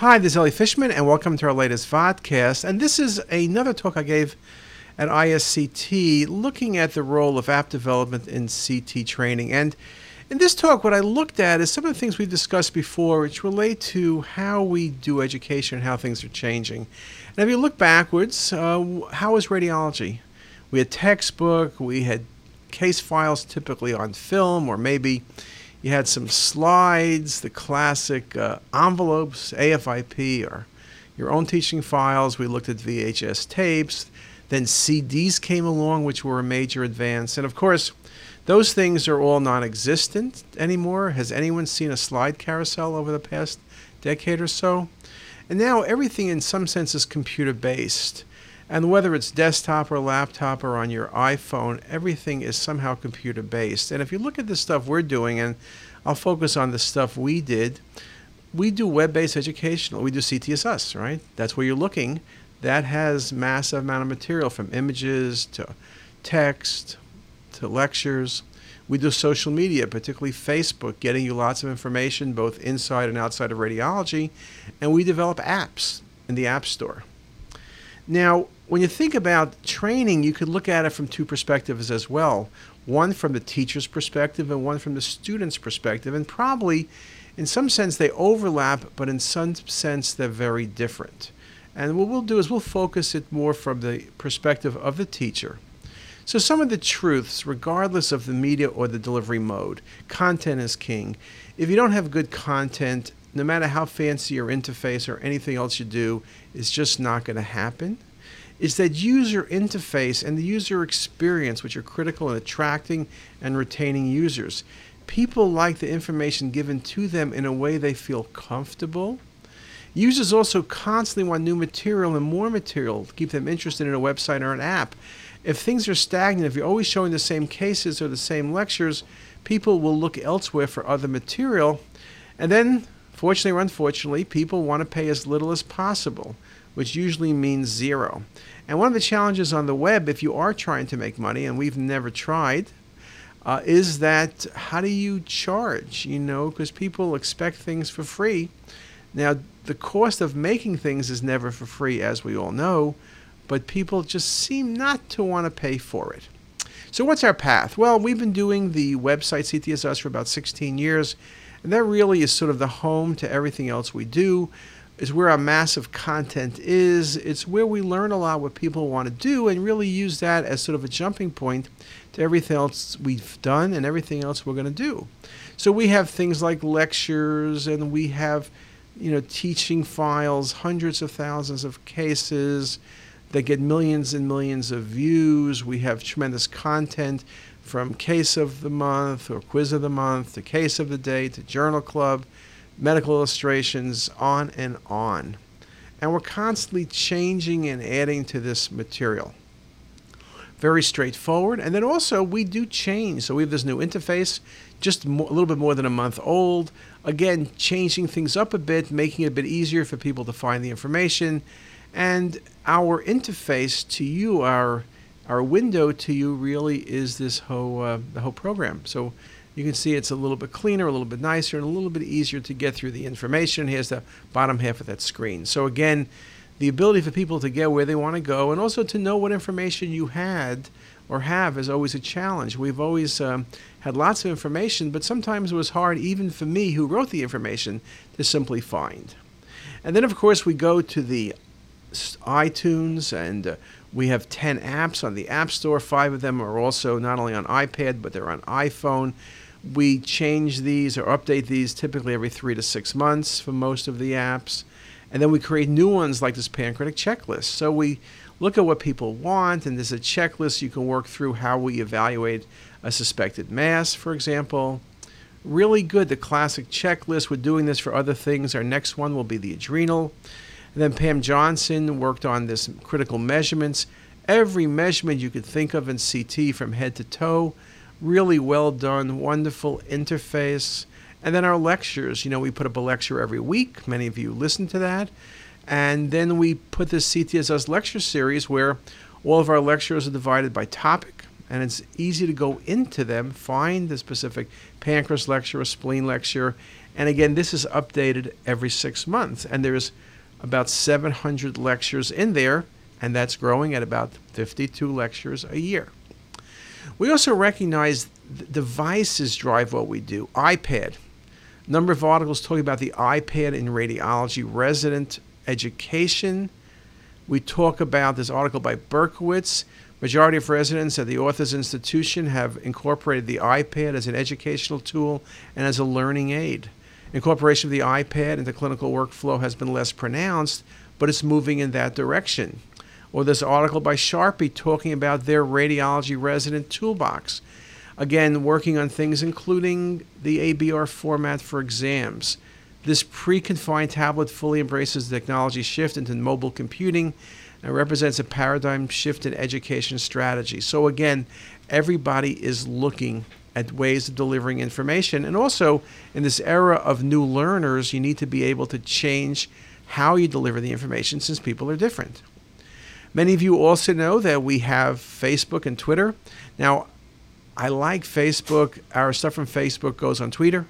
Hi, this is Elliot Fishman, and welcome to our latest vodcast. And this is another talk I gave at ISCT looking at the role of app development in CT training. And in this talk, what I looked at is some of the things we've discussed before, which relate to how we do education and how things are changing. And if you look backwards, uh, how was radiology? We had textbook, we had case files typically on film, or maybe you had some slides, the classic uh, envelopes, AFIP, or your own teaching files. We looked at VHS tapes. Then CDs came along, which were a major advance. And of course, those things are all non existent anymore. Has anyone seen a slide carousel over the past decade or so? And now everything, in some sense, is computer based. And whether it's desktop or laptop or on your iPhone, everything is somehow computer based. And if you look at the stuff we're doing, and I'll focus on the stuff we did, we do web based educational. We do CTisus, right? That's where you're looking. That has massive amount of material from images to text to lectures. We do social media, particularly Facebook, getting you lots of information both inside and outside of radiology. And we develop apps in the App Store. Now, when you think about training, you could look at it from two perspectives as well one from the teacher's perspective and one from the student's perspective. And probably, in some sense, they overlap, but in some sense, they're very different. And what we'll do is we'll focus it more from the perspective of the teacher. So, some of the truths, regardless of the media or the delivery mode, content is king. If you don't have good content, no matter how fancy your interface or anything else you do, it's just not going to happen is that user interface and the user experience, which are critical in attracting and retaining users. People like the information given to them in a way they feel comfortable. Users also constantly want new material and more material to keep them interested in a website or an app. If things are stagnant, if you're always showing the same cases or the same lectures, people will look elsewhere for other material. And then, fortunately or unfortunately, people want to pay as little as possible which usually means zero. And one of the challenges on the web, if you are trying to make money, and we've never tried, uh, is that how do you charge? You know, because people expect things for free. Now, the cost of making things is never for free, as we all know, but people just seem not to want to pay for it. So, what's our path? Well, we've been doing the website CTisus for about 16 years, and that really is sort of the home to everything else we do is where our massive content is. It's where we learn a lot what people want to do and really use that as sort of a jumping point to everything else we've done and everything else we're going to do. So we have things like lectures and we have you know teaching files, hundreds of thousands of cases that get millions and millions of views. We have tremendous content from case of the month or quiz of the month to case of the day to journal club medical illustrations, on and on. And we're constantly changing and adding to this material. Very straightforward. And then also, we do change. So we have this new interface, just a little bit more than a month old. Again, changing things up a bit, making it a bit easier for people to find the information. And our interface to you, our our window to you, really is this whole uh, the whole program. So you can see it's a little bit cleaner, a little bit nicer, and a little bit easier to get through the information. Here's the bottom half of that screen. So again, the ability for people to get where they want to go and also to know what information you had or have is always a challenge. We've always um, had lots of information, but sometimes it was hard, even for me who wrote the information, to simply find. And then, of course, we go to the iTunes and uh, we have 10 apps on the App Store. Five of them are also not only on iPad, but they're on iPhone. We change these or update these typically every three to six months for most of the apps. And then we create new ones like this pancreatic checklist. So we look at what people want, and there's a checklist you can work through how we evaluate a suspected mass, for example. Really good, the classic checklist. We're doing this for other things. Our next one will be the adrenal. And then Pam Johnson worked on this critical measurements. Every measurement you could think of in CT from head to toe. Really well done, wonderful interface. And then our lectures, you know, we put up a lecture every week. Many of you listen to that. And then we put this CTisus lecture series where all of our lectures are divided by topic. and it's easy to go into them, find the specific pancreas lecture or spleen lecture. And again, this is updated every six months. And there's about 700 lectures in there, and that's growing at about 52 lectures a year. We also recognize devices drive what we do. iPad. Number of articles talking about the iPad in radiology resident education. We talk about this article by Berkowitz. Majority of residents at the Authors Institution have incorporated the iPad as an educational tool and as a learning aid. Incorporation of the iPad into clinical workflow has been less pronounced, but it's moving in that direction. Or this article by Sharpie talking about their radiology resident toolbox. Again, working on things including the ABR format for exams. This pre confined tablet fully embraces the technology shift into mobile computing and represents a paradigm shift in education strategy. So, again, everybody is looking at ways of delivering information. And also, in this era of new learners, you need to be able to change how you deliver the information since people are different. Many of you also know that we have Facebook and Twitter. Now, I like Facebook. Our stuff from Facebook goes on Twitter.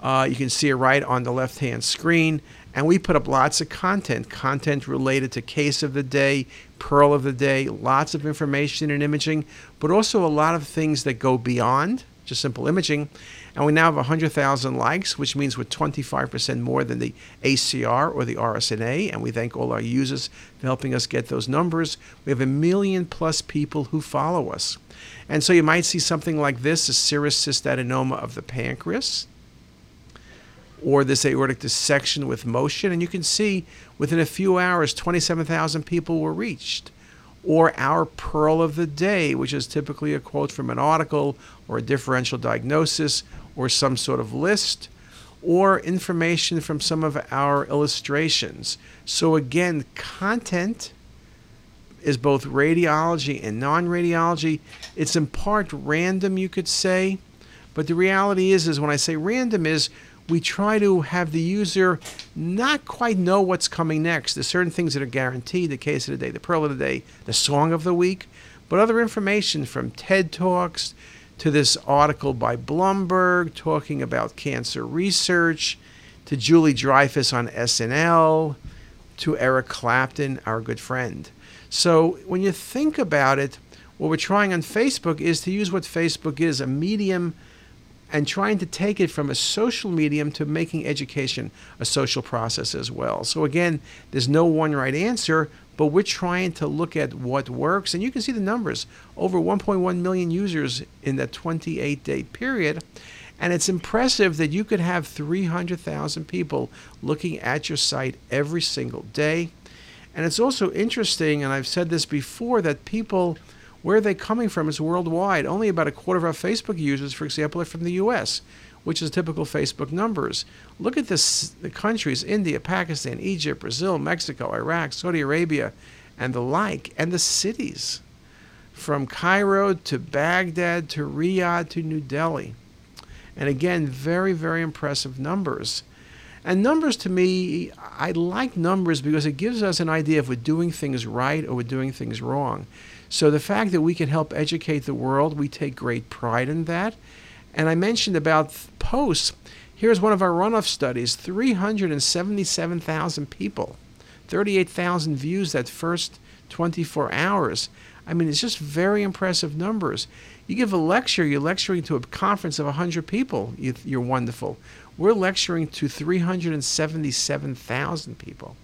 Uh, you can see it right on the left hand screen. And we put up lots of content, content related to case of the day, pearl of the day, lots of information and imaging, but also a lot of things that go beyond just simple imaging. And we now have 100,000 likes, which means we're 25% more than the ACR or the RSNA. And we thank all our users for helping us get those numbers. We have a million plus people who follow us. And so you might see something like this a serous cystadenoma of the pancreas or this aortic dissection with motion. And you can see within a few hours, 27,000 people were reached. Or our pearl of the day, which is typically a quote from an article or a differential diagnosis or some sort of list or information from some of our illustrations. So, again, content is both radiology and non radiology. It's in part random, you could say. But the reality is, is when I say random, is we try to have the user not quite know what's coming next. There's certain things that are guaranteed the case of the day, the pearl of the day, the song of the week, but other information from TED Talks to this article by Bloomberg talking about cancer research to Julie Dreyfus on SNL to Eric Clapton, our good friend. So when you think about it, what we're trying on Facebook is to use what Facebook is a medium and trying to take it from a social medium to making education a social process as well. So, again, there's no one right answer, but we're trying to look at what works. And you can see the numbers over 1.1 million users in that 28 day period. And it's impressive that you could have 300,000 people looking at your site every single day. And it's also interesting, and I've said this before, that people where are they coming from is worldwide. Only about a quarter of our Facebook users, for example, are from the U.S., which is typical Facebook numbers. Look at this, the countries India, Pakistan, Egypt, Brazil, Mexico, Iraq, Saudi Arabia, and the like, and the cities from Cairo to Baghdad to Riyadh to New Delhi. And again, very, very impressive numbers. And numbers to me, I like numbers because it gives us an idea if we're doing things right or we're doing things wrong. So the fact that we can help educate the world, we take great pride in that. And I mentioned about posts. Here's one of our runoff studies 377,000 people, 38,000 views that first 24 hours. I mean, it's just very impressive numbers. You give a lecture, you're lecturing to a conference of 100 people, you're wonderful. We're lecturing to 377,000 people.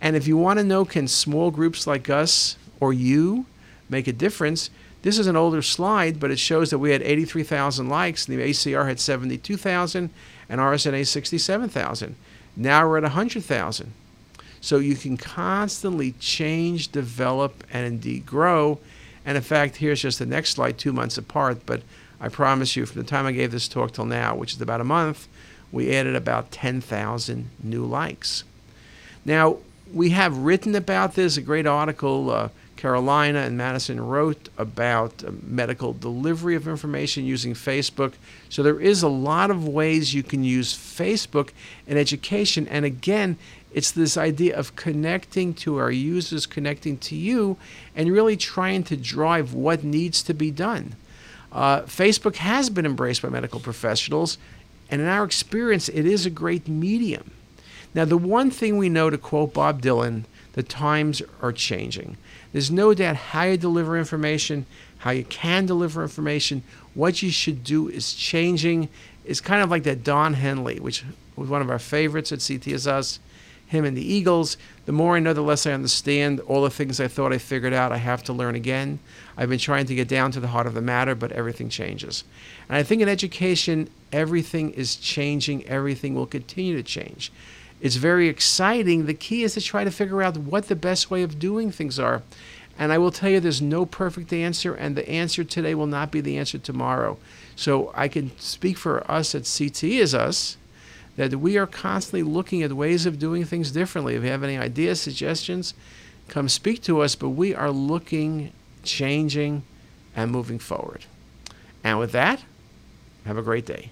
And if you want to know, can small groups like us or you make a difference. This is an older slide, but it shows that we had 83,000 likes, and the ACR had 72,000, and RSNA 67,000. Now we're at 100,000. So you can constantly change, develop, and indeed grow. And in fact, here's just the next slide, two months apart. But I promise you, from the time I gave this talk till now, which is about a month, we added about 10,000 new likes. Now, we have written about this, a great article. Uh, Carolina and Madison wrote about uh, medical delivery of information using Facebook. So there is a lot of ways you can use Facebook in education. And again, It's this idea of connecting to our users, connecting to you, and really trying to drive what needs to be done. Uh, Facebook has been embraced by medical professionals, and in our experience, it is a great medium. Now, the one thing we know, to quote Bob Dylan, the times are changing. There's no doubt how you deliver information, how you can deliver information, what you should do is changing. It's kind of like that Don Henley, which was one of our favorites at CTisus, him and the Eagles. The more I know, the less I understand. All the things I thought I figured out, I have to learn again. I've been trying to get down to the heart of the matter, but everything changes. And I think in education, everything is changing, everything will continue to change. It's very exciting. The key is to try to figure out what the best way of doing things are. And I will tell you, there's no perfect answer, and the answer today will not be the answer tomorrow. So I can speak for us at CTisus that we are constantly looking at ways of doing things differently. If you have any ideas, suggestions, come speak to us. But we are looking, changing, and moving forward. And with that, have a great day.